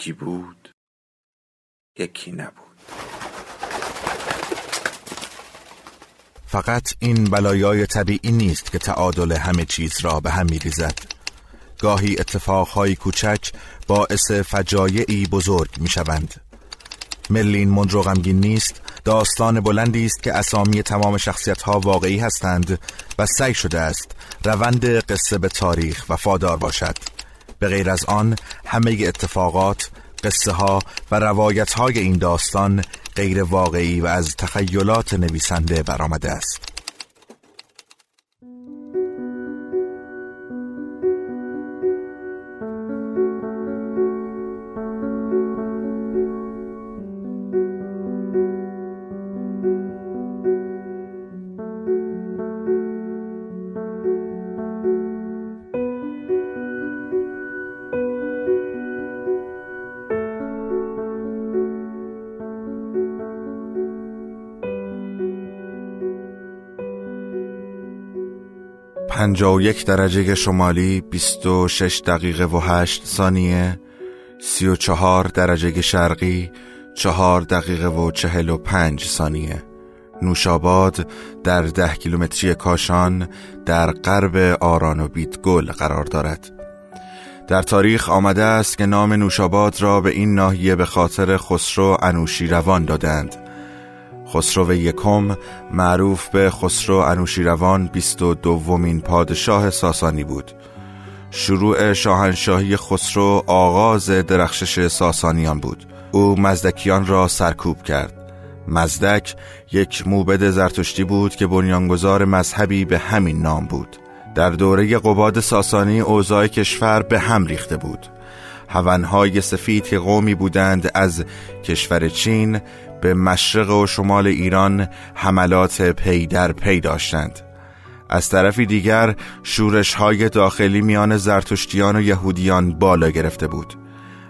یکی بود یکی نبود. فقط این بلایای طبیعی نیست که تعادل همه چیز را به هم میریزد. گاهی اتفاقهای کوچک باعث فجایعی بزرگ می‌شوند. ملین مندرو نیست داستان بلندی است که اسامی تمام شخصیت ها واقعی هستند و سعی شده است روند قصه به تاریخ وفادار باشد. به غیر از آن همه اتفاقات قصه ها و روایت های این داستان غیر واقعی و از تخیلات نویسنده برآمده است. یک درجه شمالی 26 دقیقه و 8 ثانیه 34 درجه شرقی 4 دقیقه و 45 ثانیه. نوشاباد در ده کیلومتری کاشان در غرب آران و بیتگل قرار دارد. در تاریخ آمده است که نام نوشاباد را به این ناحیه به خاطر خسرو انوشیروان دادند. خسرو یکم معروف به خسرو انوشیروان بیست و دومین پادشاه ساسانی بود. شروع شاهنشاهی خسرو آغاز درخشش ساسانیان بود. او مزدکیان را سرکوب کرد. مزدک یک موبد زرتشتی بود که بنیانگذار مذهبی به همین نام بود. در دوره قباد ساسانی اوضاع کشور به هم ریخته بود. هونهای سفید که قومی بودند از کشور چین به مشرق و شمال ایران حملات پی در پی داشتند. از طرفی دیگر شورش های داخلی میان زرتشتیان و یهودیان بالا گرفته بود.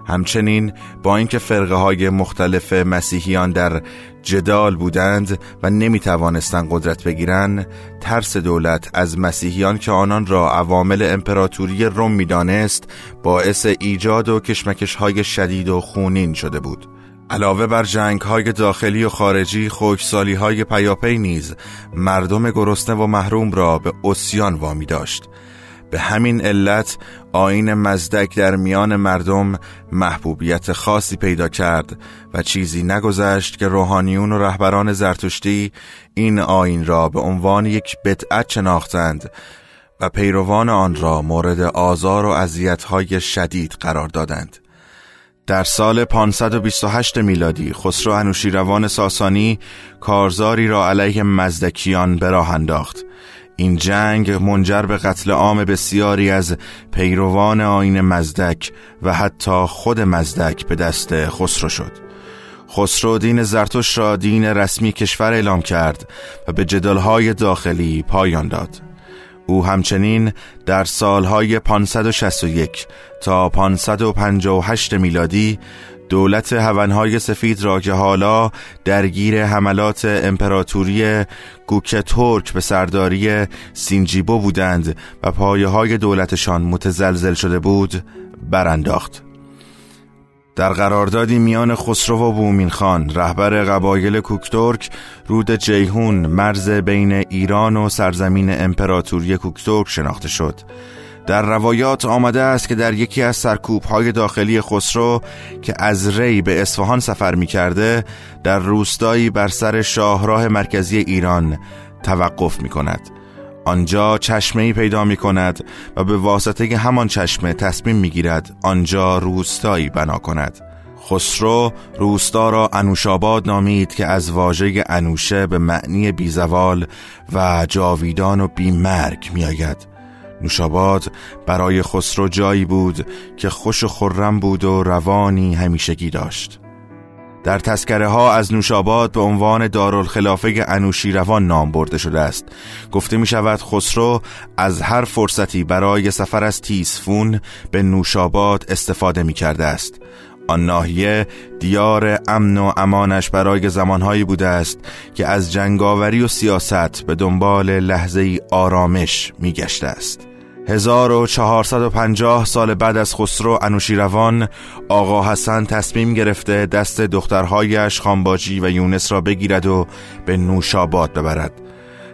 همچنین با اینکه فرقه های مختلف مسیحیان در جدال بودند و نمی توانستند قدرت بگیرند ترس دولت از مسیحیان که آنان را عوامل امپراتوری روم می‌دانست باعث ایجاد و کشمکش های شدید و خونین شده بود. علاوه بر جنگ های داخلی و خارجی خوکسالی های پیاپی نیز مردم گرسنه و محروم را به اسیان وامی داشت. به همین علت آین مزدک در میان مردم محبوبیت خاصی پیدا کرد و چیزی نگذشت که روحانیون و رهبران زرتشتی این آین را به عنوان یک بدعت شناختند و پیروان آن را مورد آزار و اذیت‌های شدید قرار دادند. در سال 528 میلادی خسرو انوشیروان ساسانی کارزاری را علیه مزدکیان به راه انداخت. این جنگ منجر به قتل عام بسیاری از پیروان آین مزدک و حتی خود مزدک به دست خسرو شد. خسرو دین زرتوش را دین رسمی کشور اعلام کرد و به جدالهای داخلی پایان داد. او همچنین در سالهای 561 تا 558 میلادی دولت هونهای سفید را که حالا درگیر حملات امپراتوری گوکه ترک به سرداری سینجیبو بودند و پایه های دولتشان متزلزل شده بود برانداخت. در قراردادی میان خسرو و بومین خان رهبر قبایل کوکتورک رود جیهون مرز بین ایران و سرزمین امپراتوری کوکتورک شناخته شد. در روایات آمده است که در یکی از سرکوب های داخلی خسرو که از ری به اصفهان سفر می کرده در روستایی بر سر شاهراه مرکزی ایران توقف می کند آنجا چشمه ای پیدا می کند و به واسطه همان چشمه تصمیم می گیرد آنجا روستایی بنا کند. خسرو روستا را انوشاباد نامید که از واژه انوشه به معنی بیزوال و جاویدان و بیمرگ می آید نوشاباد برای خسرو جایی بود که خوش و خرم بود و روانی همیشگی داشت. در تذکره ها از نوشاباد به عنوان دارالخلافه انوشیروان نام برده شده است. گفته می شود خسرو از هر فرصتی برای سفر از تیسفون به نوشاباد استفاده می کرده است. آن ناحیه دیار امن و امانش برای زمانهایی بوده است که از جنگاوری و سیاست به دنبال لحظه آرامش می گشته است. 1450 سال بعد از خسرو انوشیروان آقا حسن تصمیم گرفته دست دخترهایش خانباجی و یونس را بگیرد و به نوشاباد ببرد.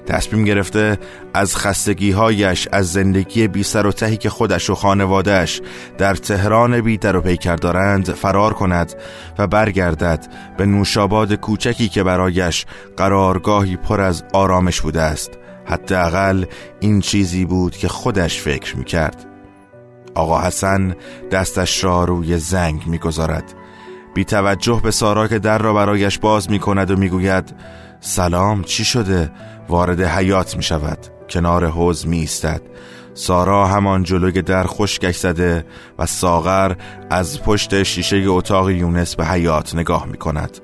تصمیم گرفته از خستگیهایش از زندگی بی سر و تهی که خودش و خانوادهش در تهران بی در و پیکر دارند فرار کند و برگردد به نوشاباد کوچکی که برایش قرارگاهی پر از آرامش بوده است. حداقل این چیزی بود که خودش فکر می‌کرد. آقا حسن دستش را روی زنگ می‌گذارد. بی توجه به سارا که در را برایش باز می کند و می‌گوید سلام چی شده؟ وارد حیات می شود کنار حوز می ایستد سارا همان جلوی در خشکش زده و ساغر از پشت شیشه اتاق یونس به حیات نگاه می کند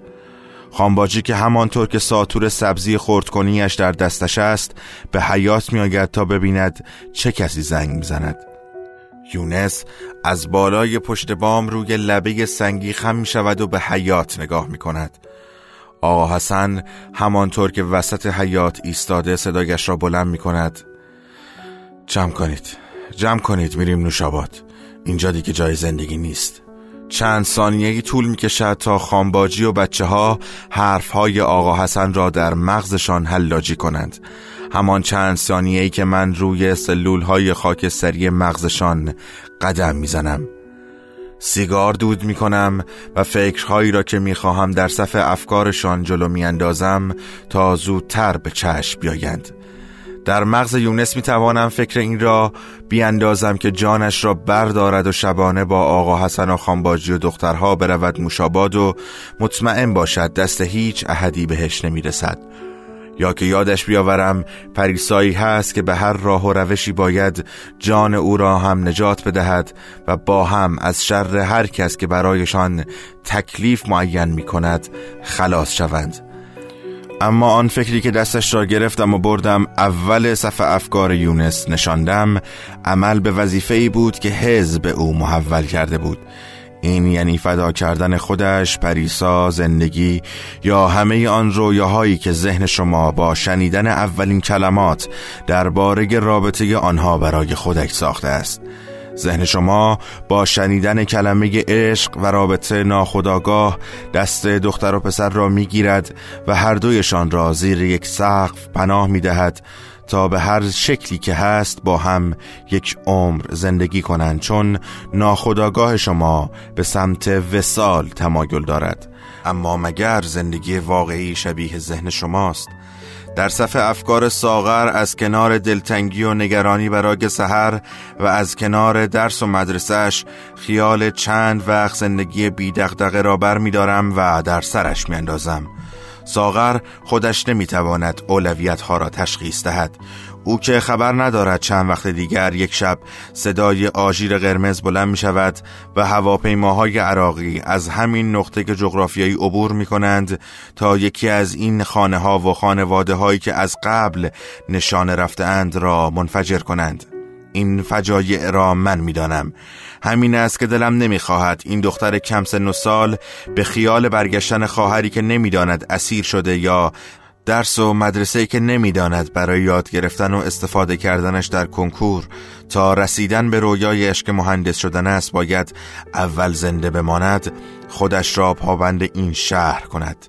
خانباجی که همانطور که ساتور سبزی خردکنیش در دستش است به حیات می آید تا ببیند چه کسی زنگ می زند یونس از بالای پشت بام روی لبه سنگی خم می شود و به حیات نگاه می کند آقا حسن همانطور که وسط حیات ایستاده صدایش را بلند می کند جمع کنید. جمع کنید میریم نوشاباد اینجا دیگه جای زندگی نیست. چند ثانیهی طول می کشد تا خانباجی و بچه ها حرف های آقا حسن را در مغزشان حلاجی کنند. همان چند ثانیه‌ای که من روی سلول های خاکستری مغزشان قدم می‌زنم. سیگار دود می کنم و فکرهایی را که می خواهم در صف افکارشان جلو می اندازم تا زودتر به چشم بیایند. در مغز یونس می توانم فکر این را بیاندازم که جانش را بردارد و شبانه با آقا حسن و خانباجی و دخترها برود موشاباد و مطمئن باشد دست هیچ احدی بهش نمی رسد یا که یادش بیاورم پریسایی هست که به هر راه و روشی باید جان او را هم نجات بدهد و با هم از شر هر کس که برایشان تکلیف معین می کند خلاص شوند. اما آن فکری که دستش را گرفتم و بردم اول صف افکار یونس نشاندم عمل به وظیفه ای بود که حزب او محول کرده بود. این یعنی فدا کردن خودش، پریسا، زندگی یا همه آن رویاهایی که ذهن شما با شنیدن اولین کلمات درباره رابطه آنها برای خودش ساخته است. ذهن شما با شنیدن کلمه عشق و رابطه ناخداگاه دست دختر و پسر را می‌گیرد و هر دویشان را زیر یک سقف پناه می‌دهد تا به هر شکلی که هست با هم یک عمر زندگی کنند چون ناخداگاه شما به سمت وسال تمایل دارد. اما مگر زندگی واقعی شبیه ذهن شماست؟ در صف افکار ساغر از کنار دلتنگی و نگرانی برای سحر و از کنار درس و مدرسهش خیال چند وقت زندگی بیدقدقه را بر می دارم و در سرش می اندازم. ساغر خودش نمی‌تواند اولویت ها را تشخیص دهد او که خبر ندارد چند وقت دیگر یک شب صدای آژیر قرمز بلند می شود و هواپیماهای عراقی از همین نقطه جغرافیایی عبور می کنند تا یکی از این خانه ها و خانواده هایی که از قبل نشان رفتهاند را منفجر کنند. این فجایع را من می‌دانم. همین است که دلم نمی‌خواهد این دختر کم سن و سال به خیال برگشتن خواهری که نمی‌داند اسیر شده یا درس و مدرسه که نمی‌داند برای یاد گرفتن و استفاده کردنش در کنکور تا رسیدن به رویای عشق مهندس شدن است باید اول زنده بماند خودش را پابند این شهر کند.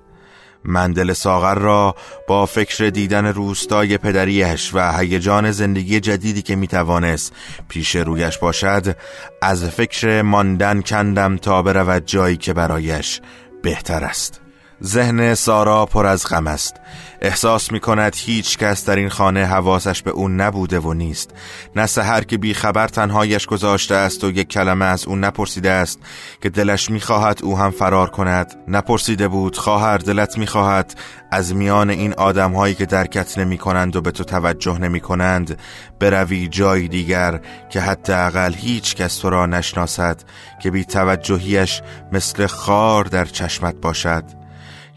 من دل ساغر را با فکر دیدن روستای پدریش و هیجان زندگی جدیدی که می‌توانست پیش رویش باشد از فکر ماندن کندم تا برود جایی که برایش بهتر است. ذهن سارا پر از غم است. احساس می کند هیچ کس در این خانه حواسش به اون نبوده و نیست. نه سهر که بیخبر تنهایش گذاشته است و یک کلمه از اون نپرسیده است که دلش می خواهد او هم فرار کند. نپرسیده بود خواهر دلت می خواهد از میان این آدم هایی که درکت نمی کنند و به تو توجه نمی کنند بروی جای دیگر که حداقل هیچ کس تو را نشناسد که بی توجهیش مثل خار در چشمت باشد.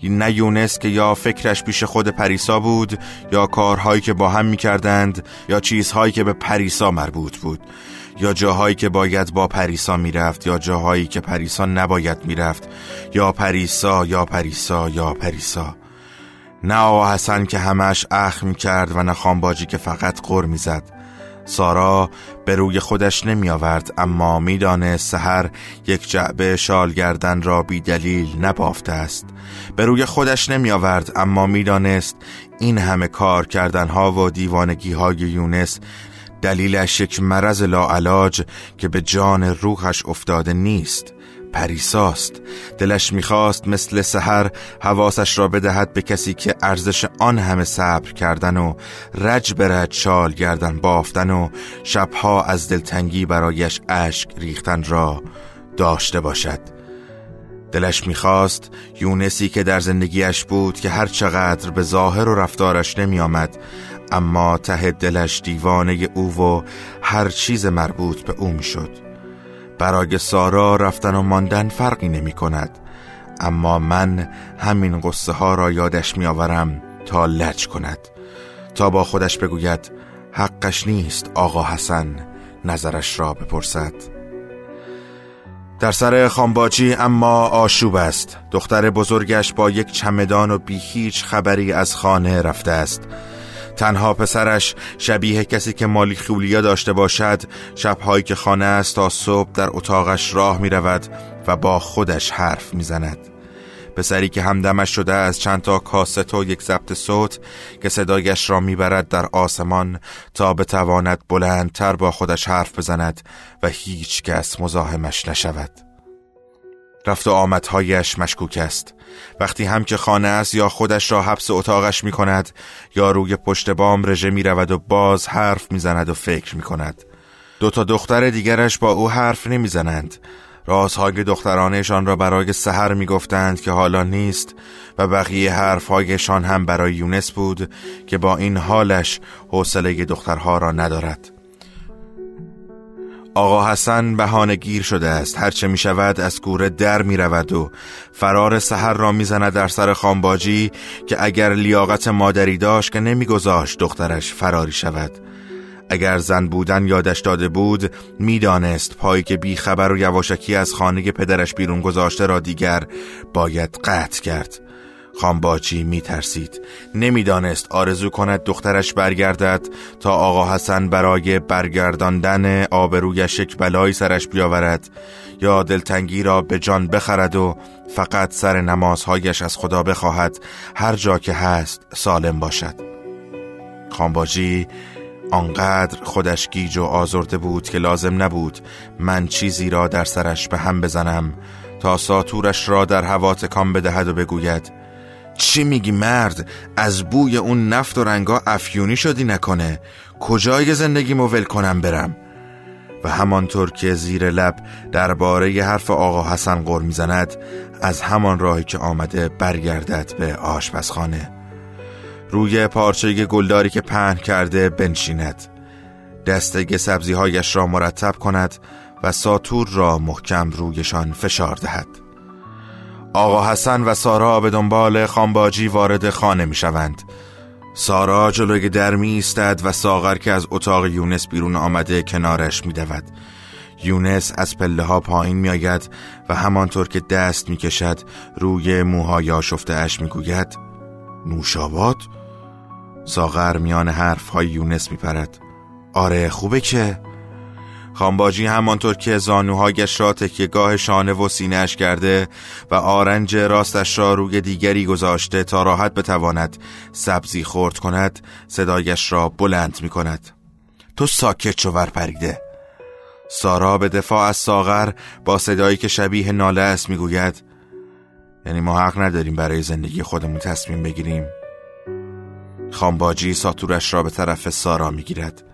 نه یونس که یا فکرش پیش خود پریسا بود یا کارهایی که با هم می‌کردند یا چیزهایی که به پریسا مربوط بود یا جاهایی که باید با پریسا می‌رفت یا جاهایی که پریسا نباید می‌رفت یا پریسا یا پریسا یا پریسا. نه آقا حسن که همش اخم کرد و نه خانباجی که فقط قر می‌زد. سارا به روی خودش نمی آورد اما میدانه سهر یک جعبه شال گردن را بی دلیل نبافته است. به روی خودش نمی آورد اما می‌دانست این همه کار کردن ها و دیوانگی های یونس دلیلش یک مرض لاعلاج که به جان روحش افتاده نیست. پریساست دلش می‌خواست مثل سحر حواسش را بدهد به کسی که ارزش آن همه صبر کردن و رج به رج شال گردن بافتن و شبها از دلتنگی برایش اشک ریختن را داشته باشد دلش می‌خواست یونسی که در زندگیش بود که هر چقدر به ظاهر و رفتارش نمی آمد اما ته دلش دیوانه او و هر چیز مربوط به او می‌شد. برای سارا رفتن و ماندن فرقی نمی کند اما من همین قصه ها را یادش می آورم تا لج کند. تا با خودش بگوید حقش نیست آقا حسن نظرش را بپرسد. در سر خانباجی اما آشوب است. دختر بزرگش با یک چمدان و بی هیچ خبری از خانه رفته است. تنها پسرش شبیه کسی که مالی خولیا داشته باشد شبهایی که خانه است تا صبح در اتاقش راه می رود و با خودش حرف می زند. پسری که همدمش شده از چند تا کاست و یک ضبط صوت که صدایش را می‌برد در آسمان تا بتواند بلندتر با خودش حرف بزند و هیچ کس مزاحمش نشود رفت و آمدهایش مشکوک است. وقتی هم که خانه است یا خودش را حبس اتاقش می کند یا روی پشت بام رژه می رود و باز حرف می زند و فکر می کند دو تا دختر دیگرش با او حرف نمی زنند رازهای دخترانشان را برای سهر می گفتند که حالا نیست و بقیه حرفهایشان هم برای یونس بود که با این حالش حوصله دخترها را ندارد. آقا حسن بهانه گیر شده است. هرچه می شود از کوره در می رود و فرار سحر را می زند در سر خانباجی که اگر لیاقت مادری داشت که نمیگذاشت دخترش فراری شود. اگر زن بودن یادش داده بود می‌دانست پایی که بی خبر و یواشکی از خانه پدرش بیرون گذاشته را دیگر باید قطع کرد. خانباچی می ترسید نمی‌دانست آرزو کند دخترش برگردد تا آقا حسن برای برگرداندن آبرویش یک بلایی سرش بیاورد یا دلتنگی را به جان بخرد و فقط سر نمازهایش از خدا بخواهد هر جا که هست سالم باشد. خانباجی آنقدر خودش گیج و آزرده بود که لازم نبود من چیزی را در سرش به هم بزنم تا ساتورش را در هوا تکان بدهد و بگوید چی میگی مرد؟ از بوی اون نفت و رنگا افیونی شدی نکنه. کجای زندگی ول کنم برم؟ و همانطور که زیر لب درباره حرف آقا حسن قر می‌زند از همان راهی که آمده برگردد به آشپزخانه. روی پارچه گلداری که پهن کرده بنشیند. دستگه سبزی هایش را مرتب کند و ساتور را محکم رویشان فشار دهد. آقا حسن و سارا به دنبال خانباجی وارد خانه می شوند سارا جلوی در می ایستد و ساغر که از اتاق یونس بیرون آمده کنارش می دود. یونس از پله ها پایین می آید و همانطور که دست می کشد روی موهای آشفته اش می گوید نوشابات؟ ساغر میان حرف های یونس می پرد آره خوبه که خانباجی همانطور که زانوهایش را تکیگاه شانه و سینهش کرده و آرنج راستش را روی دیگری گذاشته تا راحت بتواند سبزی خورد کند صدایش را بلند می کند تو ساکت شو پریده. سارا به دفاع از ساغر با صدایی که شبیه ناله است می‌گوید یعنی ما حق نداریم برای زندگی خودمون تصمیم بگیریم. خانباجی ساتورش را به طرف سارا می‌گیرد.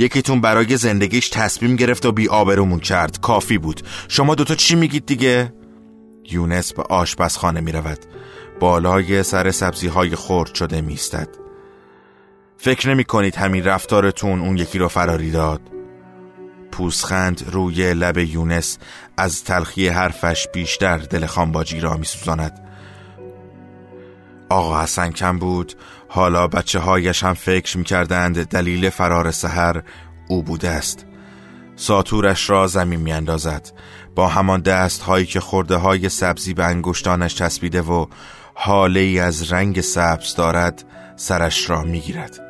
یکیتون برای زندگیش تصمیم گرفت و بی آبرومون کرد. کافی بود. شما دوتا چی میگید دیگه؟ یونس به آشپزخانه می رود بالای سر سبزی های خرد شده میستد فکر نمی کنید همین رفتارتون اون یکی رو فراری داد؟ پوسخند روی لب یونس از تلخی حرفش بیشتر دل خانباجی را می سوزاند آقا حسن کم بود. حالا بچه هایش هم فکر می کردند دلیل فرار سحر او بوده است. ساتورش را زمین می اندازد با همان دست هایی که خورده های سبزی به انگشتانش چسبیده و حاله ای از رنگ سبز دارد سرش را می گیرد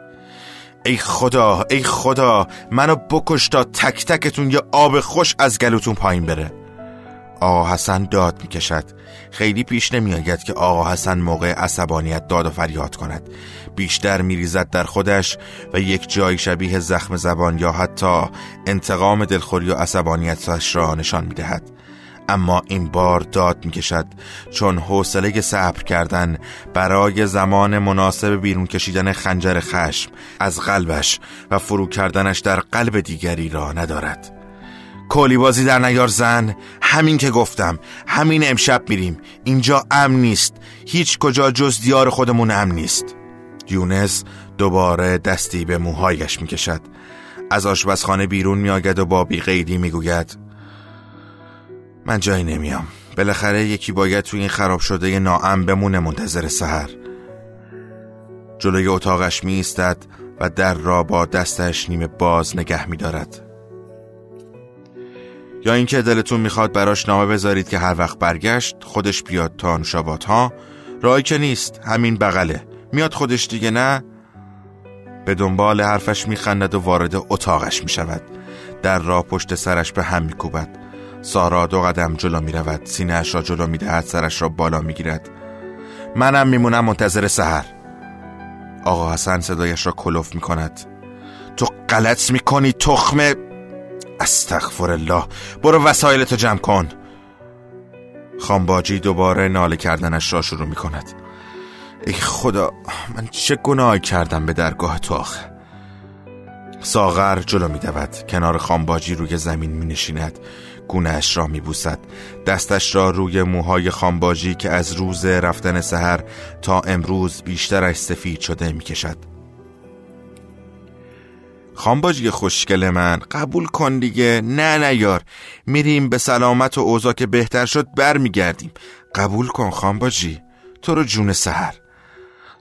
ای خدا ای خدا منو بکش تا تک تکتون یه آب خوش از گلوتون پایین بره. آقا حسن داد می‌کشد. خیلی پیش نمیآید که آقا حسن موقع عصبانیت داد و فریاد کند. بیشتر میریزد در خودش و یک جای شبیه زخم زبان یا حتی انتقام دلخوری و عصبانیتش را نشان می‌دهد. اما این بار داد می‌کشد چون حوصله صبر کردن برای زمان مناسب بیرون کشیدن خنجر خشم از قلبش و فرو کردنش در قلب دیگری را ندارد. کلی بازی در نیار زن. همین که گفتم. همین امشب میریم. اینجا امن نیست. هیچ کجا جز دیار خودمون امن نیست. یونس دوباره دستی به موهایش می‌کشد. از آشپزخانه بیرون میآید و با بیقیدی می‌گوید من جایی نمیام. بالاخره یکی باید توی این خراب شده ناام بمونه منتظر سهر جلوی اتاقش می ایستد و در را با دستش نیمه باز نگه می دارد. یا اینکه دلتون می‌خواد براش نامه بذارید که هر وقت برگشت خودش بیاد تا نشابات ها رای که نیست همین بغله. میاد خودش دیگه نه؟ به دنبال حرفش میخندد و وارد اتاقش می‌شود. در را پشت سرش به هم میکوبد. سارا دو قدم جلو می‌رود. سینهاش را جلو می‌دهد سرش را بالا می‌گیرد. منم میمونم منتظر سهر آقا حسن صدایش را کلوف می‌کند. تو غلط می‌کنی تخم استغفر الله برو وسایلتو جمع کن. خانباجی دوباره ناله کردنش را شروع می کند ای خدا من چه گناهی کردم به درگاه تو آخه. ساغر جلو می دود کنار خانباجی روی زمین می نشیند گونهش را می بوسد دستش را روی موهای خانباجی که از روز رفتن سحر تا امروز بیشترش سفید شده می کشد خانباجی خوشگل من. قبول کن دیگه. نه نه یار. میریم به سلامت و اوضاع که بهتر شد برمیگردیم. قبول کن خانباجی تو رو جون سهر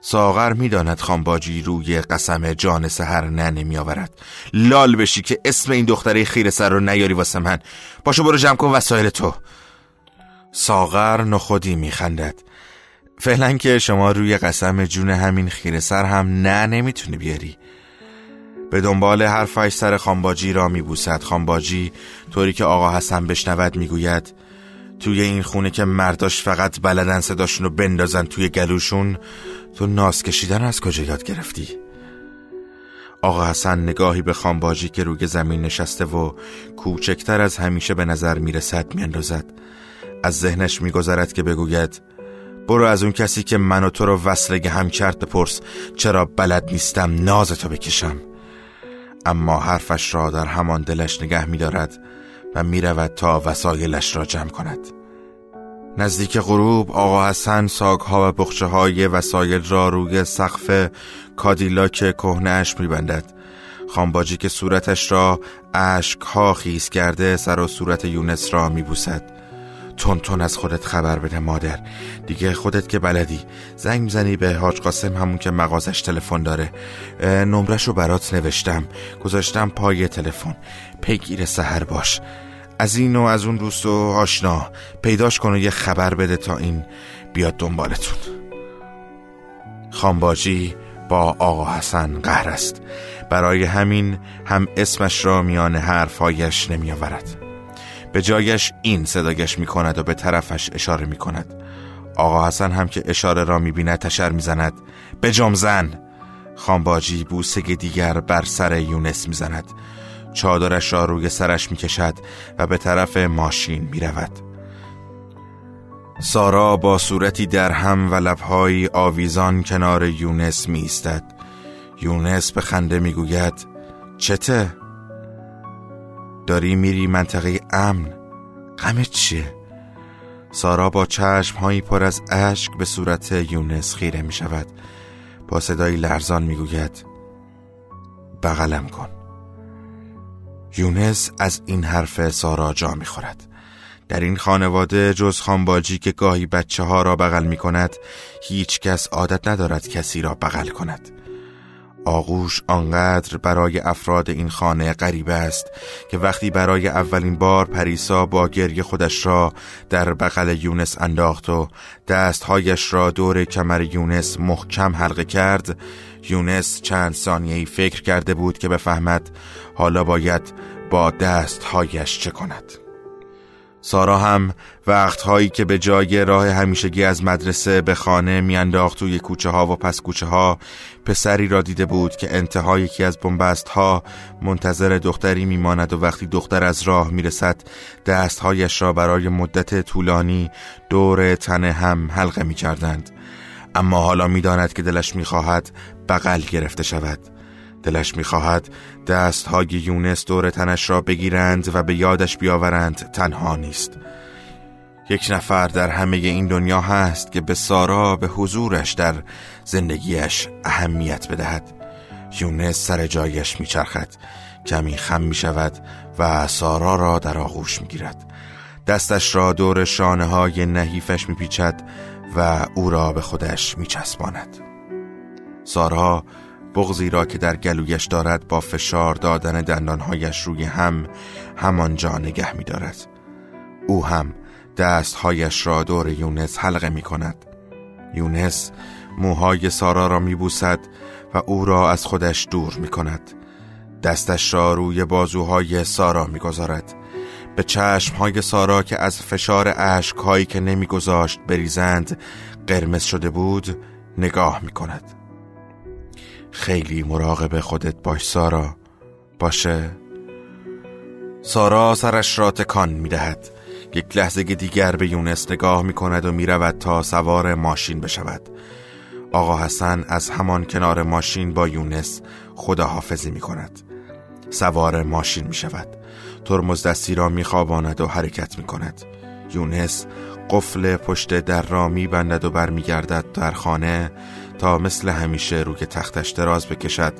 ساغر می‌داند خانباجی روی قسم جان سهر نه نمیآورد. لال بشی که اسم این دختره خیر سر رو نیاری واسه من. باشو برو جمع کن وسایل تو. ساغر نخودی میخندد. فعلا که شما روی قسم جون همین خیر سر هم نه نمی‌تونی بیاری. به دنبال حرفش سر خانباجی را میبوسد. خانباجی طوری که آقا حسن بشنود می‌گوید توی این خونه که مرداش فقط بلدن صداشون رو بندازن توی گلوشون تو ناز کشیدن از کجا یاد گرفتی؟ آقا حسن نگاهی به خانباجی که روی زمین نشسته و کوچکتر از همیشه به نظر می‌رسد میاندازد. از ذهنش میگذرد که بگوید برو از اون کسی که من و تو رو وصله هم کرد بپرس چرا بلد نیستم نازتو بکشم. اما حرفش را در همان دلش نگه می دارد و می رود تا وسایلش را جمع کند. نزدیک غروب آقا حسن ساگها و بخچه های وسایل را روی سقف کادیلاک کهنهش می بندد خانباجی که صورتش را عشق ها خیز کرده سر و صورت یونس را می بوسد تون تون از خودت خبر بده مادر. دیگه خودت که بلدی. زنگ می‌زنی به حاج قاسم همون که مغازش تلفن داره. نمرش رو برات نوشتم. گذاشتم پای تلفن. پیگیر سهر باش. از این و از اون روست و آشنا. پیداش کن و یه خبر بده تا این بیاد دنبالتون. خانباجی با آقا حسن قهر است. برای همین هم اسمش را میان حرفهایش نمی آورد به جایش این صداگش می کند و به طرفش اشاره می کند آقا حسن هم که اشاره را می بیند تشر می زند به زن. خانباجی بوسه دیگر بر سر یونس می زند چادرش را روی سرش می کشد و به طرف ماشین می رود سارا با صورتی در هم و لبهایی آویزان کنار یونس می ایستد. یونس به خنده می گوید چته؟ داری میری منطقه امن. غم چیه؟ سارا با چشم هایی پر از اشک به صورت یونس خیره می شود. با صدای لرزان می گوید بغلم کن. یونس از این حرف سارا جا می خورد. در این خانواده جز خانباجی که گاهی بچه ها را بغل می کند هیچ کس عادت ندارد کسی را بغل کند. آغوش آنقدر برای افراد این خانه غریبه است که وقتی برای اولین بار پریسا با گریه خودش را در بغل یونس انداخت و دستهایش را دور کمر یونس محکم حلقه کرد یونس چند ثانیه فکر کرده بود که بفهمد حالا باید با دستهایش چه کند. سارا هم وقتهایی که به جای راه همیشگی از مدرسه به خانه میانداخت توی کوچه ها و پس کوچه ها پسری را دیده بود که انتهای یکی از بنبست ها منتظر دختری میماند و وقتی دختر از راه می‌رسد دستهایش را برای مدت طولانی دور تن هم حلقه می‌کردند. اما حالا می‌داند که دلش می‌خواهد بغل گرفته شود. دلش می‌خواهد دست های یونس دور تنش را بگیرند و به یادش بیاورند تنها نیست. یک نفر در همه این دنیا هست که به سارا به حضورش در زندگیش اهمیت بدهد. یونس سر جایش میچرخد. کمی خم می شود و سارا را در آغوش می گیرد دستش را دور شانه های نحیفش می پیچد و او را به خودش می چسباند سارا بغزی را که در گلویش دارد با فشار دادن دندانهایش روی هم همانجا نگه می دارد. او هم دستهایش را دور یونس حلقه می کند. یونس موهای سارا را می بوسد و او را از خودش دور می کند. دستش را روی بازوهای سارا می گذارد. به چشمهای سارا که از فشار عشقهایی که نمیگذاشت بریزند قرمز شده بود نگاه می کند. خیلی مراقب خودت باش سارا. باشه؟ سارا سرش را تکان می دهد یک لحظه دیگر به یونس نگاه می کند و می رود تا سوار ماشین بشود. آقا حسن از همان کنار ماشین با یونس خداحافظی می کند سوار ماشین می شود ترمز دستی را می خواباند و حرکت می کند یونس قفل پشت در را می بندد و برمیگردد در خانه. تا مثل همیشه روی تختش دراز بکشد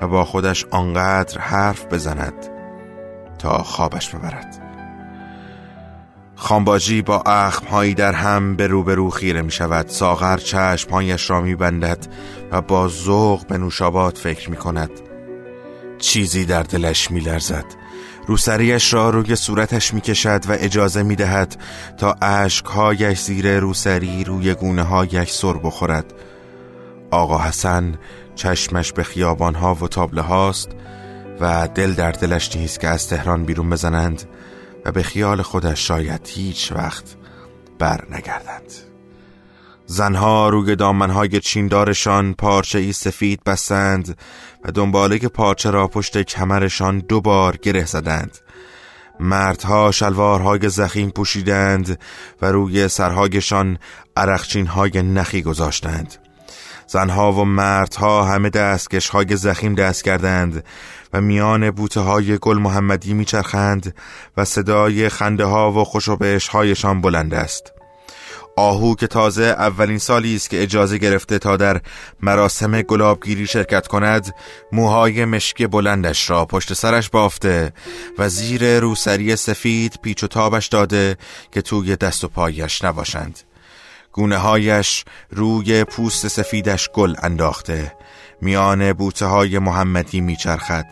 و با خودش آنقدر حرف بزند تا خوابش ببرد. خانباجی با اخمهایی در هم به روبرو خیره می شود ساغر چشمهایش را می بندد و با ذوق به نوشابات فکر می کند چیزی در دلش می لرزد روسریش را روی صورتش می کشد و اجازه می دهد تا عشقهایش زیر روسری روی گونه هایش سر بخورد. آقا حسن چشمش به خیابانها و تابله هاست و دل در دلش نیست که از تهران بیرون بزنند و به خیال خودش شاید هیچ وقت بر نگردند زنها روی دامنهای چیندارشان پارچه ای سفید بستند و دنباله پارچه را پشت کمرشان دوبار گره زدند. مردها شلوارهای زخیم پوشیدند و روی سرهایشان عرقچینهای نخی گذاشتند. زنها و مردها همه دستکش های زخیم دست کردند و میان بوته های گل محمدی میچرخند و صدای خنده ها و خوشوبش هایشان بلند است. آهو که تازه اولین سالی است که اجازه گرفته تا در مراسم گلابگیری شرکت کند موهای مشکی بلندش را پشت سرش بافته و زیر روسری سفید پیچ و تابش داده که توی دست و پایش نباشند. گونه هایش روی پوست سفیدش گل انداخته. میان بوته های محمدی میچرخد.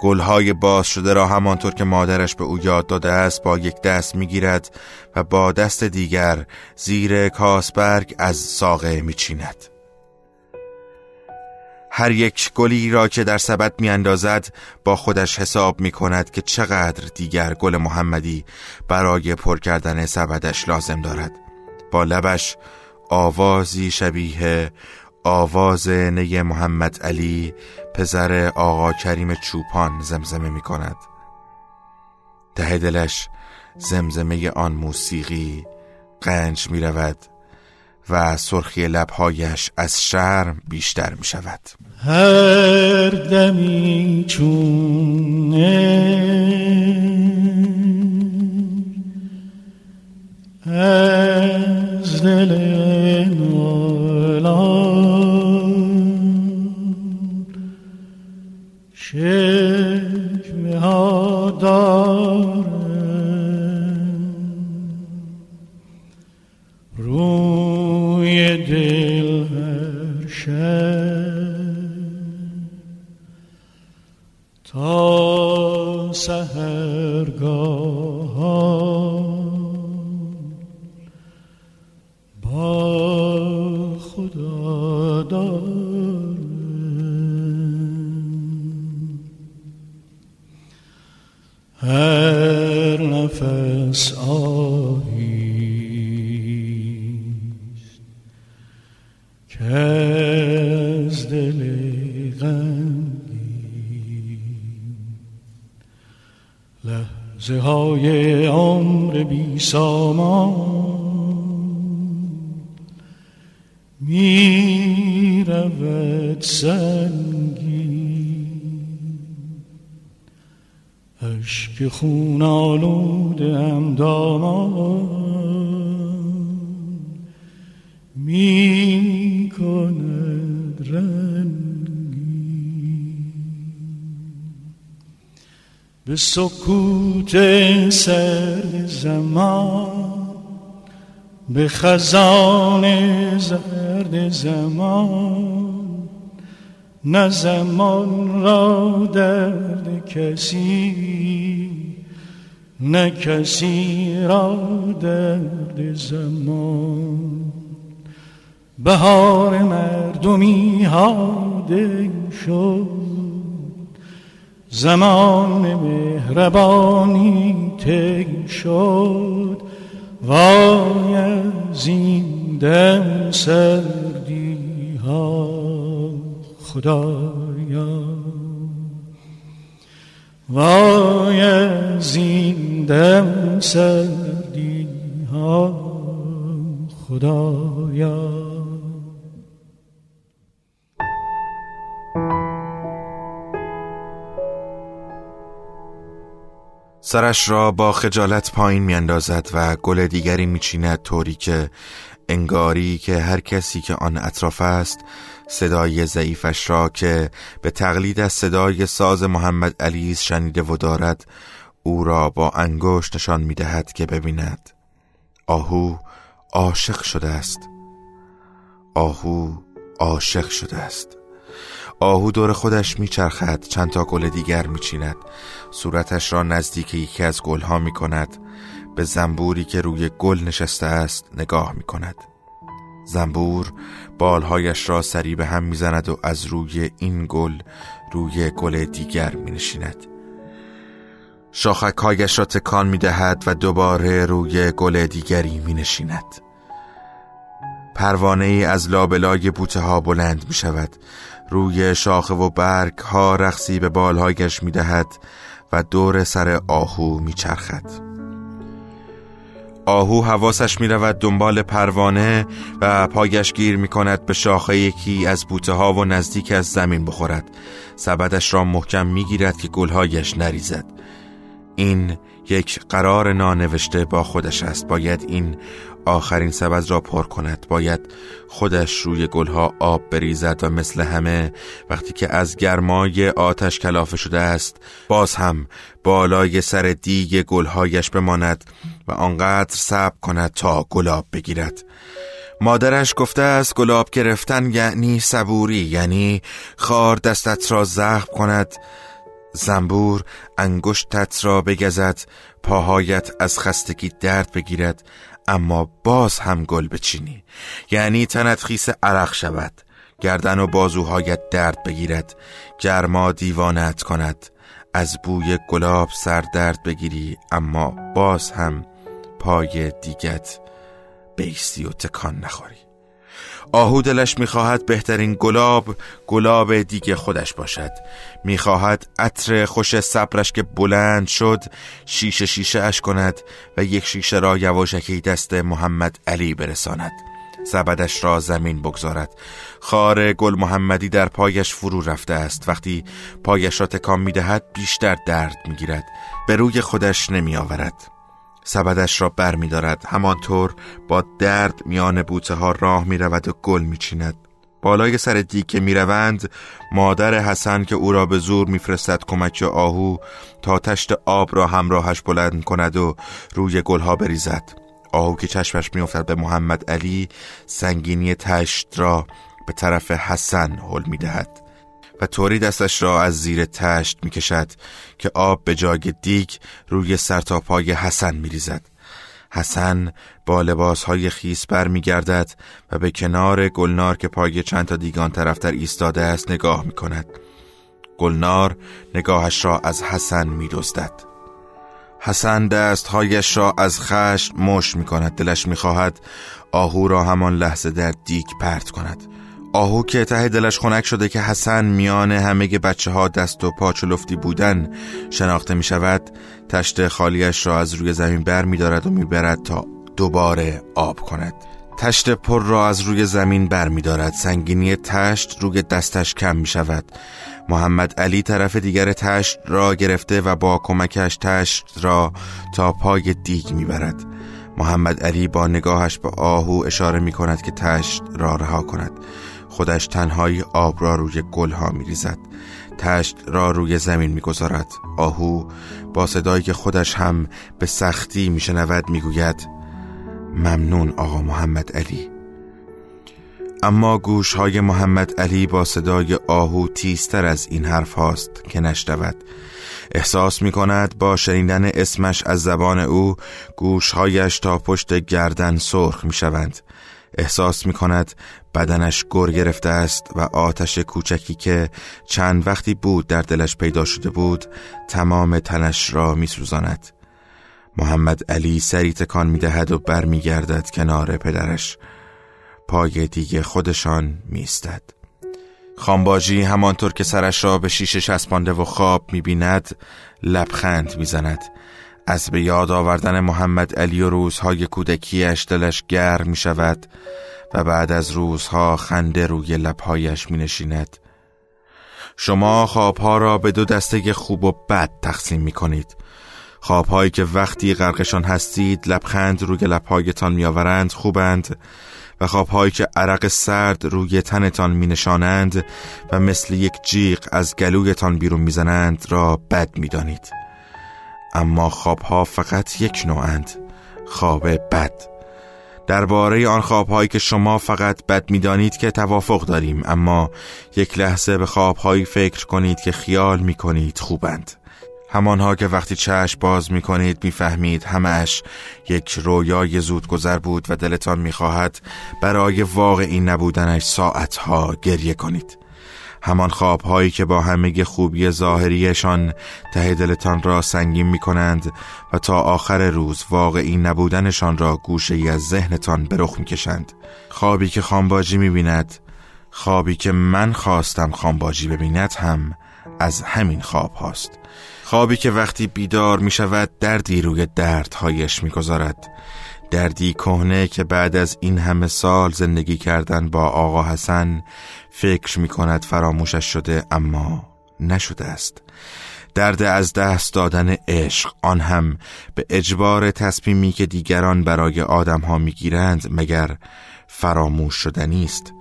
گلهای باز شده را همانطور که مادرش به او یاد داده است با یک دست می‌گیرد و با دست دیگر زیر کاسبرگ از ساقه میچیند. هر یک گلی را که در سبد میاندازد با خودش حساب می کند که چقدر دیگر گل محمدی برای پر کردن سبدش لازم دارد. با لبش آوازی شبیه آواز نی محمد علی پسر آقا کریم چوپان زمزمه می کند ته دلش زمزمه آن موسیقی قنج می رود و سرخی لبهایش از شرم بیشتر می شود هر دمی چون از دل شکوه ها دارم روی دل هر تا سهرگاه لحظه های عمر بی سامان می رود اشک خون آلوده دامان به سکوت سرد زمان به خزان زرد زمان. نه زمان را درد کسی نه کسی را درد زمان. بهار مردمی هاده شد. زمان مهربانی تی شد. وای از این دم سردی ها خدایا. وای از این دم سردی ها خدایا. سرش را با خجالت پایین میاندازد و گل دیگری میچیند طوری که انگاری که هر کسی که آن اطراف است صدای ضعیفش را که به تقلید از صدای ساز محمد علیز شنیده و دارد او را با انگشت نشان می دهد که ببیند. آهو عاشق شده است. آهو عاشق شده است. آهو دور خودش میچرخد چند تا گل دیگر میچیند. صورتش را نزدیک یکی از گلها می کند به زنبوری که روی گل نشسته است نگاه می کند زنبور بالهایش را سری به هم می‌زند و از روی این گل روی گل دیگر می نشیند شاخکهایش را تکان می دهد و دوباره روی گل دیگری می نشیند پروانه ای از لابلای بوته ها بلند می شود روی شاخه و برگ ها رقصی به بالهایش می دهد و دور سر آهو می چرخد آهو حواسش می رود دنبال پروانه و پایش گیر می کند به شاخه یکی از بوته ها و نزدیک از زمین بخورد. سبدش را محکم می گیرد که گلهایش نریزد. این یک قرار نانوشته با خودش است. باید این آخرین سبد را پر کند. باید خودش روی گلها آب بریزد و مثل همه وقتی که از گرمای آتش کلافه شده است باز هم بالای سر دیگ گلهایش بماند و آنقدر صبر کند تا گلاب بگیرد. مادرش گفته است گلاب گرفتن یعنی صبوری یعنی خار دستت را زخم کند. زنبور انگشتت را بگزد پاهایت از خستگی درد بگیرد اما باز هم گل بچینی. یعنی تنت خیس عرق شود گردن و بازوهایت درد بگیرد گرما دیوانت کند از بوی گلاب سر درد بگیری اما باز هم پای دیگت بیستی و تکان نخوری. آهو دلش می‌خواهد بهترین گلاب گلاب دیگه خودش باشد. می‌خواهد عطر خوش صبرش که بلند شد شیشه شیشه اش کند و یک شیشه را یواشکی دست محمد علی برساند. زبدش را زمین بگذارد. خار گل محمدی در پایش فرو رفته است. وقتی پایش را تکان می‌دهد بیشتر درد می‌گیرد. به روی خودش نمی آورد سبدش را بر می دارد. همانطور با درد میان بوته ها راه می رود و گل می چیند. بالای سر دیگ که می روند مادر حسن که او را به زور میفرستد کمک آهو تا تشت آب را همراهش بلند کند و روی گلها بریزد. آهو که چشمش میافتد به محمد علی سنگینی تشت را به طرف حسن حل می دهد. و طوری دستش را از زیر تشت می کشد که آب به جای دیگ روی سرتاپای حسن می ریزد. حسن با لباس های خیس بر می گردد و به کنار گلنار که پای چند تا دیگان طرفتر ایستاده است نگاه می کند. گلنار نگاهش را از حسن می دزدد. حسن دستهایش را از خشم مش می کند دلش می خواهد آهو را همان لحظه در دیگ پرت کند آهو که ته دلش خنک شده که حسن میان همه بچه ها دست و پاچ لفتی بودن شناخته می شود تشت خالیش را از روی زمین بر می دارد و می برد تا دوباره آب کند. تشت پر را از روی زمین بر می دارد سنگینی تشت روی دستش کم می شود محمد علی طرف دیگر تشت را گرفته و با کمکش تشت را تا پای دیگ می برد محمد علی با نگاهش به آهو اشاره می کند که تشت را رها کند. خودش تنهایی آب را روی گلها می ریزد تشت را روی زمین می گذارد آهو با صدایی که خودش هم به سختی می شنود می گوید ممنون آقا محمد علی. اما گوش های محمد علی با صدای آهو تیزتر از این حرف هاست که نشنود. احساس می کند با شنیدن اسمش از زبان او گوشهایش تا پشت گردن سرخ می شوند احساس می کند بدنش گر گرفته است و آتش کوچکی که چند وقتی بود در دلش پیدا شده بود تمام تنش را می سوزاند. محمد علی سری تکان می دهد و بر می گردد کنار پدرش پای دیگه خودشان میستد. خانباجی همانطور که سرش را به شیشه چسبانده و خواب می‌بیند لبخند می‌زند از به یاد آوردن محمد علی و روزهای کودکیش دلش گرم می شود و بعد از روزها خنده روی لبهایش می نشیند. شما خوابها را به دو دسته خوب و بد تقسیم می کنید. خوابهایی که وقتی غرقشان هستید لبخند روی لبهایتان می آورند خوبند و خوابهایی که عرق سرد روی تنتان می نشانند و مثل یک جیغ از گلویتان بیرون می‌زنند را بد می دانید. اما خوابها فقط یک نوعند خواب بد. درباره آن خوابهایی که شما فقط بد می‌دانید که توافق داریم اما یک لحظه به خوابهایی فکر کنید که خیال می کنید خوبند. همانها که وقتی چشم باز می کنید می فهمید همش یک رویای زود گذر بود و دلتان می خواهد برای واقعی نبودنش ساعتها گریه کنید. همان خوابهایی که با همه خوبی ظاهریشان ته دلتان را سنگین می کنند و تا آخر روز واقعی نبودنشان را گوشه ای از ذهنتان به رخ می کشند خوابی که خانباجی می بیند خوابی که من خواستم خانباجی ببیند هم از همین خواب هاست. خوابی که وقتی بیدار می شود دردی روی دردهایش می گذارد دردی کهنه که بعد از این همه سال زندگی کردن با آقا حسن فکر می کند فراموشش شده اما نشده است. درد از دست دادن عشق آن هم به اجبار تصمیمی که دیگران برای آدم ها می گیرند مگر فراموش شدنی است.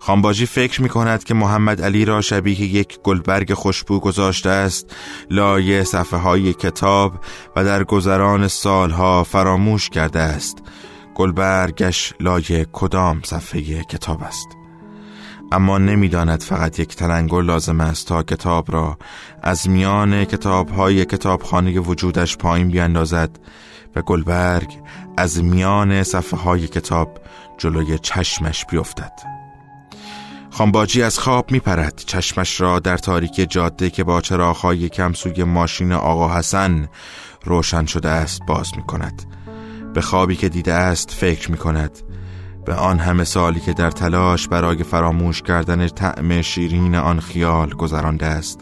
خانباجی فکر می کند که محمد علی را شبیه یک گلبرگ خوشبو گذاشته است. لای صفحه های کتاب و در گذران سالها فراموش کرده است. گلبرگش لای کدام صفحه کتاب است؟ اما نمی‌داند فقط یک تلنگر لازم است تا کتاب را از میان کتاب های کتابخانه وجودش پایین بیاندازد. و گلبرگ از میان صفحه های کتاب جلوی چشمش بیفتد. خانباجی از خواب میپرد. چشمش را در تاریک جاده که با چراغهای کم سوی ماشین آقا حسن روشن شده است باز می کند به خوابی که دیده است فکر می کند به آن همه سالی که در تلاش برای فراموش کردن طعم شیرین آن خیال گذرانده است.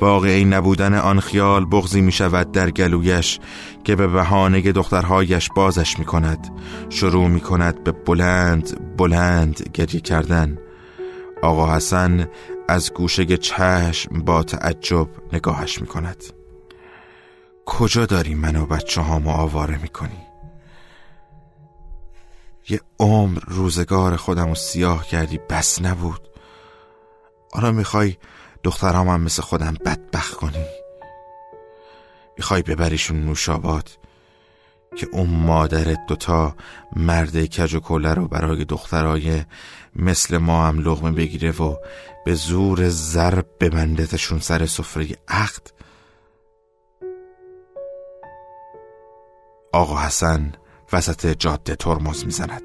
واقعی نبودن آن خیال بغزی می شود در گلویش که به بهانه دخترهایش بازش می کند شروع می کند به بلند بلند گریه کردن. آقا حسن از گوشه چشم با تعجب نگاهش می کند کجا داری منو بچه هامو آواره می کنی؟ یه عمر روزگار خودم رو سیاه کردی بس نبود. حالا می‌خوای دخترام هم مثل خودم بدبخت کنی. می‌خوای ببریشون نوشاباد که اون مادر دوتا مرد کج و کله رو برای دخترای مثل ما هم لغمه بگیره و به زور ضرب ببندتشون سر سفره عقد. آقا حسن وسط جاده ترمز می‌زند.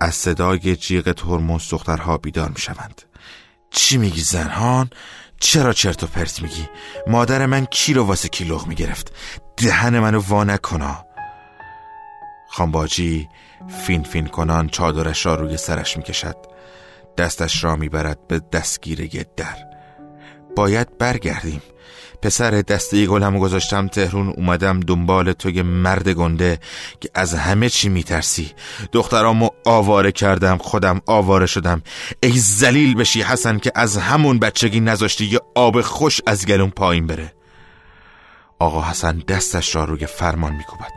از صدای جیغ ترمز دخترها بیدار می‌شوند. چی میگی زنهان؟ چرا چرت و پرت میگی؟ مادر من کی رو واسه کی لغ می‌گرفت؟ دهن منو وا نکنا خانباجی فین فین کنان چادرش را روی سرش می‌کشد دستش را می‌برد به دستگیره در باید برگردیم پسر دسته گلم گذاشتم تهرون اومدم دنبال توی مرد گنده که از همه چی میترسی. دخترامو آواره کردم خودم آواره شدم. ای زلیل بشی حسن که از همون بچگی نذاشتی یه آب خوش از گلون پایین بره. آقا حسن دستش را روی فرمان میکوبد.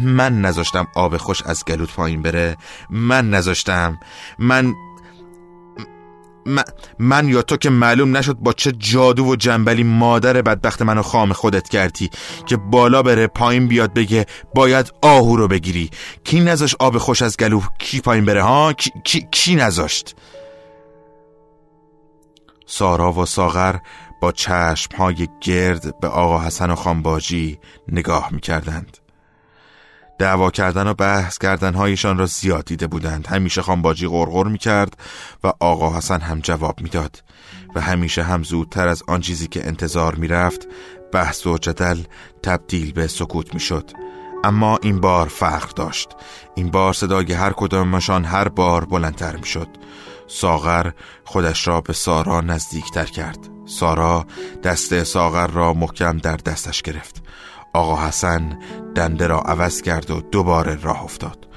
من نذاشتم آب خوش از گلوت پایین بره. من نذاشتم. من من, یا تو که معلوم نشد با چه جادو و جنبلی مادر بدبخت منو خام خودت کردی که بالا بره پایین بیاد بگه باید آهو رو بگیری. کی نذاشت آب خوش از گلو؟ کی پایین بره ها؟ کی, کی, کی نذاشت؟ سارا و ساغر با چشم های گرد به آقا حسن و خانباجی نگاه می کردند. دعوا کردن و بحث کردن هایشان را زیاد دیده بودند. همیشه خانباجی غرغر می کرد و آقا حسن هم جواب می‌داد. و همیشه هم زودتر از آن چیزی که انتظار می رفت بحث و جدل تبدیل به سکوت می شد اما این بار فرق داشت. این بار صدای هر کدامشان هر بار بلندتر می شد ساغر خودش را به سارا نزدیکتر کرد. سارا دست ساغر را محکم در دستش گرفت. آقا حسن دنده را عوض کرد و دوباره راه افتاد.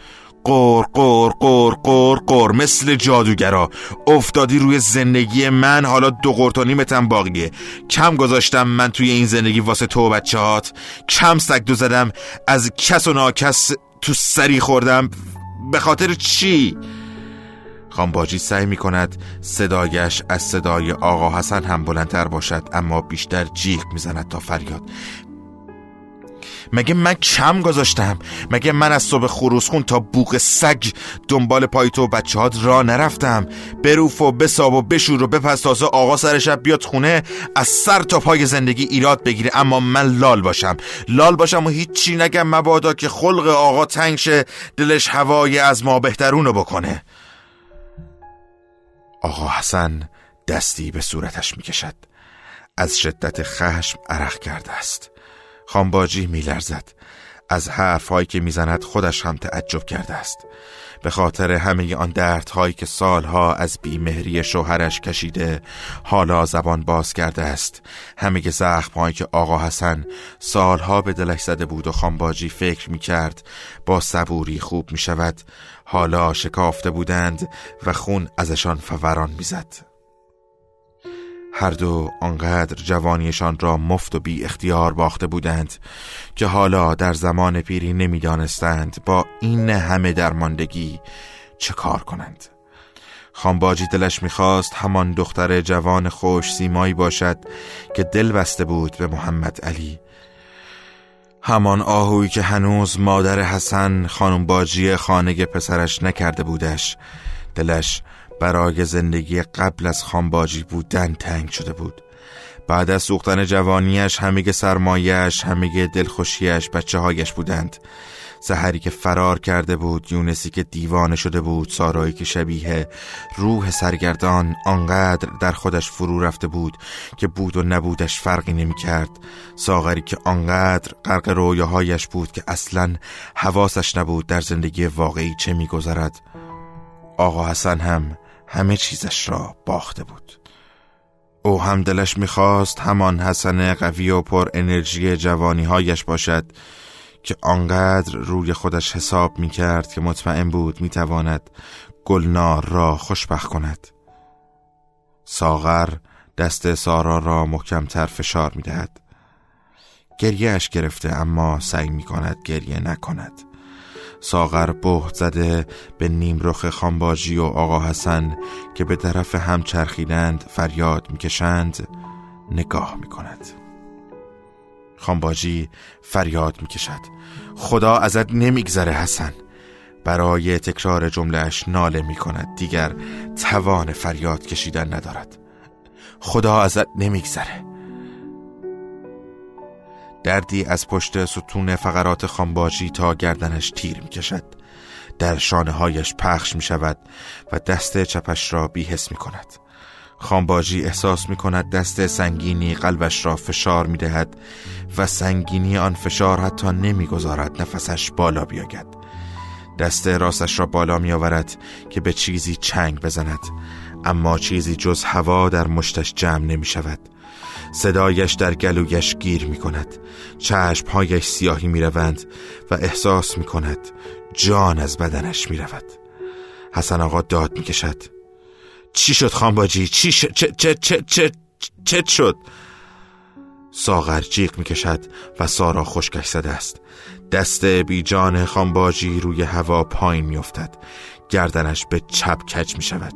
قور قور قور قور قور مثل جادوگرا. افتادی روی زندگی من حالا دو قرتانیمتم باقیه. کم گذاشتم من توی این زندگی واسه تو و بچه هات کم سگ دو زدم از کس و ناکس تو سری خوردم. به خاطر چی؟ خانباجی سعی می کند صدایش از صدای آقا حسن هم بلندتر باشد اما بیشتر جیغ می‌زند تا فریاد. مگه من کم گذاشتم؟ مگه من از صبح خروسخون تا بوق سگ دنبال پای تو بچه هات را نرفتم؟ بروف و بساب و بشور و بپس تازه آقا سر شب بیاد خونه از سر تا پای زندگی ایراد بگیره اما من لال باشم. لال باشم و هیچی نگم مبادا که خلق آقا تنگ شه دلش هوای از ما بهترونو بکنه. آقا حسن دستی به صورتش می‌کشد. از شدت خشم عرق کرده است. خانباجی میلرزد. از حرفهایی که می‌زند خودش هم تعجب کرده است. به خاطر همه آن دردهایی که سالها از بیمهری شوهرش کشیده حالا زبان باز کرده است. همه زخمهایی که آقا حسن سالها به دلش زده بود و خانباجی فکر می‌کرد با صبوری خوب می‌شود حالا شکافته بودند و خون ازشان فوران می‌زد. هر دو آنقدر جوانیشان را مفت و بی اختیار باخته بودند که حالا در زمان پیری نمی‌دانستند با این همه درماندگی چه کار کنند. خانباجی دلش می‌خواست همان دختر جوان خوش سیمایی باشد که دل بسته بود به محمد علی. همان آهویی که هنوز مادر حسن خانم باجی خانه پسرش نکرده بودش دلش برای زندگی قبل از خانباجی بودن تنگ شده بود. بعد از سوختن جوانیش همه سرمایش همه دلخوشیش بچه هایش بودند. سحری که فرار کرده بود یونسی که دیوانه شده بود سارایی که شبیه روح سرگردان آنقدر در خودش فرو رفته بود که بود و نبودش فرقی نمی کرد ساغری که آنقدر غرق رویاهایش بود که اصلا حواسش نبود در زندگی واقعی چه میگذرد. آقا حسن هم همه چیزش را باخته بود. او هم دلش می‌خواست همان حسن قوی و پر انرژی جوانی هایش باشد که آنقدر روی خودش حساب می‌کرد که مطمئن بود می‌تواند گلنار را خوشبخت کند. ساغر دست سارا را محکمتر فشار می‌دهد. گریهش گرفته اما سعی می‌کند گریه نکند. ساغر بهت زده به نیم رخ خانباجی و آقا حسن که به طرف هم چرخیدند فریاد می‌کشند نگاه می‌کند. خانباجی فریاد می‌کشد. خدا ازت نمیگذره حسن. برای تکرار جملهش ناله می‌کند. دیگر توان فریاد کشیدن ندارد. خدا ازت نمیگذره. دردی از پشت ستون فقرات خانباجی تا گردنش تیر می کشد در شانه هایش پخش می شود و دست چپش را بیحس می کند خانباجی احساس می کند دست سنگینی قلبش را فشار می دهد و سنگینی آن فشار حتی نمی گذارد نفسش بالا بیاید. دست راستش را بالا می آورد که به چیزی چنگ بزند اما چیزی جز هوا در مشتش جمع نمی شود صدایش در گلویش گیر می کند چشمهایش سیاهی می روند و احساس می کند جان از بدنش می رود حسن آقا داد می کشد چی شد خانباجی؟ چی شد؟ چه چه چه چه چه شد؟ ساغر جیغ می کشد و سارا خشکش زده است دست بی جان خانباجی روی هوا پایین می افتد گردنش به چپ کج می شود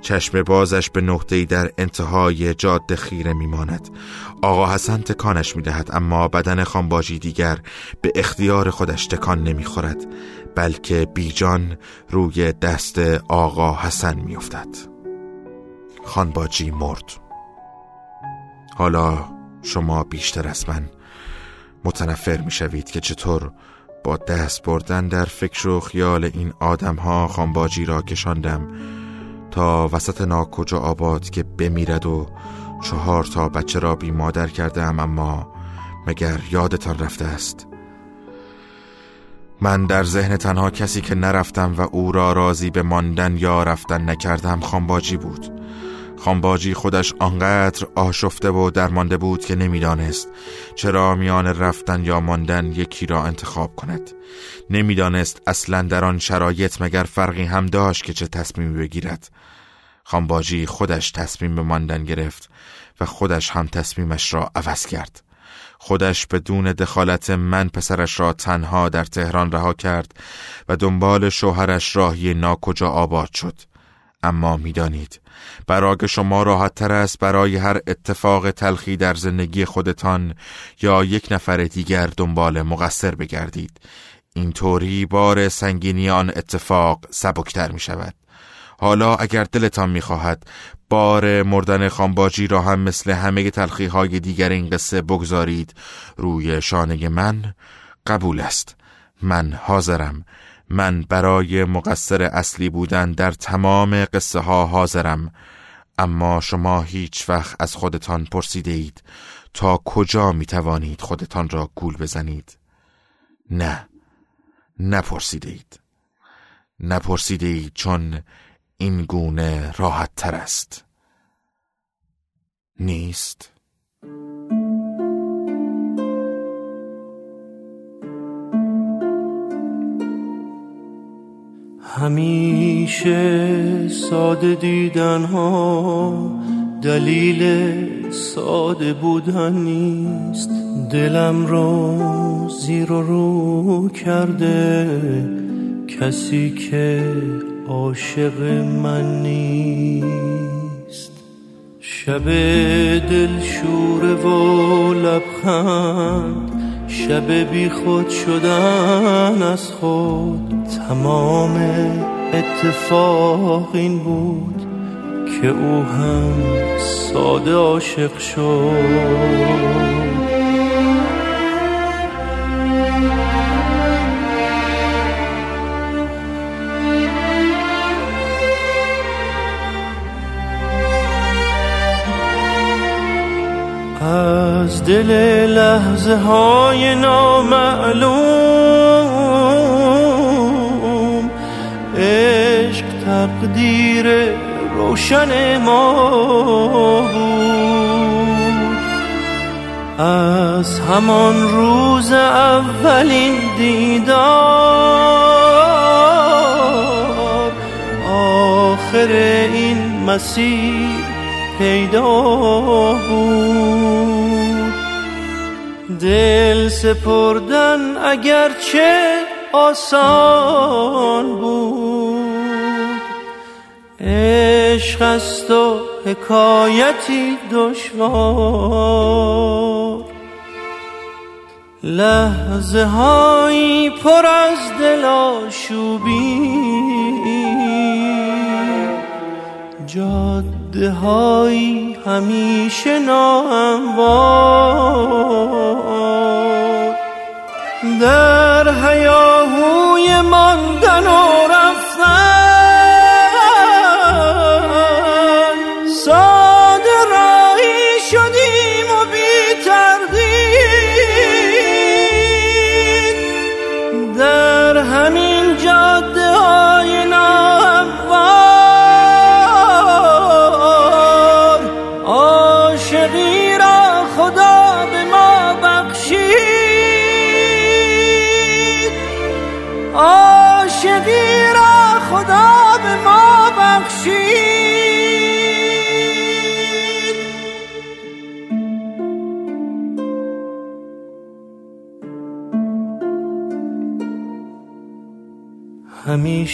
چشم بازش به نقطه‌ای در انتهای جاده خیره میماند. آقا حسن تکانش می‌دهد اما بدن خانباجی دیگر به اختیار خودش تکان نمی‌خورد بلکه بیجان روی دست آقا حسن میافتد. خانباجی مرد. حالا شما بیشتر از من متنفر می‌شوید که چطور با دست بردن در فکر و خیال این آدمها خانباجی را کشاندم. تا وسط ناکجا آباد که بمیرد و چهار تا بچه را بی مادر کرده اما مگر یادتان رفته است؟ من در ذهن تنها کسی که نرفتم و او را راضی به ماندن یا رفتن نکردم خانباجی بود. خانباجی خودش آنقدر آشفته و درمانده بود که نمی‌دانست چرا میان رفتن یا ماندن یکی را انتخاب کند. نمی‌دانست اصلا در آن شرایط مگر فرقی هم داشت که چه تصمیمی بگیرد. خانباجی خودش تصمیم به ماندن گرفت و خودش هم تصمیمش را عوض کرد. خودش بدون دخالت من پسرش را تنها در تهران رها کرد و دنبال شوهرش راهی ناکجا آباد شد. اما می‌دانید برای شما راحت تر است برای هر اتفاق تلخی در زندگی خودتان یا یک نفر دیگر دنبال مقصر بگردید. اینطوری بار سنگینی آن اتفاق سبکتر می شود حالا اگر دلتان می‌خواهد بار مردن خانباجی را هم مثل همه تلخی های دیگر این قصه بگذارید روی شانه من قبول است. من حاضرم من برای مقصر اصلی بودن در تمام قصه ها حاضرم. اما شما هیچ وقت از خودتان پرسیده اید تا کجا می توانید خودتان را گول بزنید. نه نپرسیده اید. نپرسیده اید چون این گونه راحت تر است. نیست؟ همیشه ساده دیدن ها دلیل ساده بودن نیست. دلم رو زیر و رو کرده. کسی که عاشق من نیست. شب دل شور و لبخند شب بی خود شدن از خود تمام اتفاق این بود که او هم ساده عاشق شد. از دل لحظه های نامعلوم. عشق تقدیر روشن ما از همان روز اولین دیدار آخر این مسیر پیدا بود. دل سپردن اگرچه آسان بود. عشق است و حکایتی دشوار. لحظه هایی پر از دل آشوبی. جاده هایی همیشه ناهموار در هیاهوی ماندن و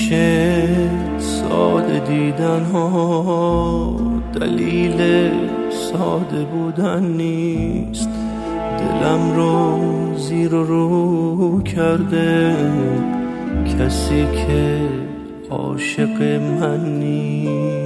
همیشه ساده دیدن ها دلیل ساده بودن نیست. دلم رو زیر و رو کرده کسی که عاشق من نیست.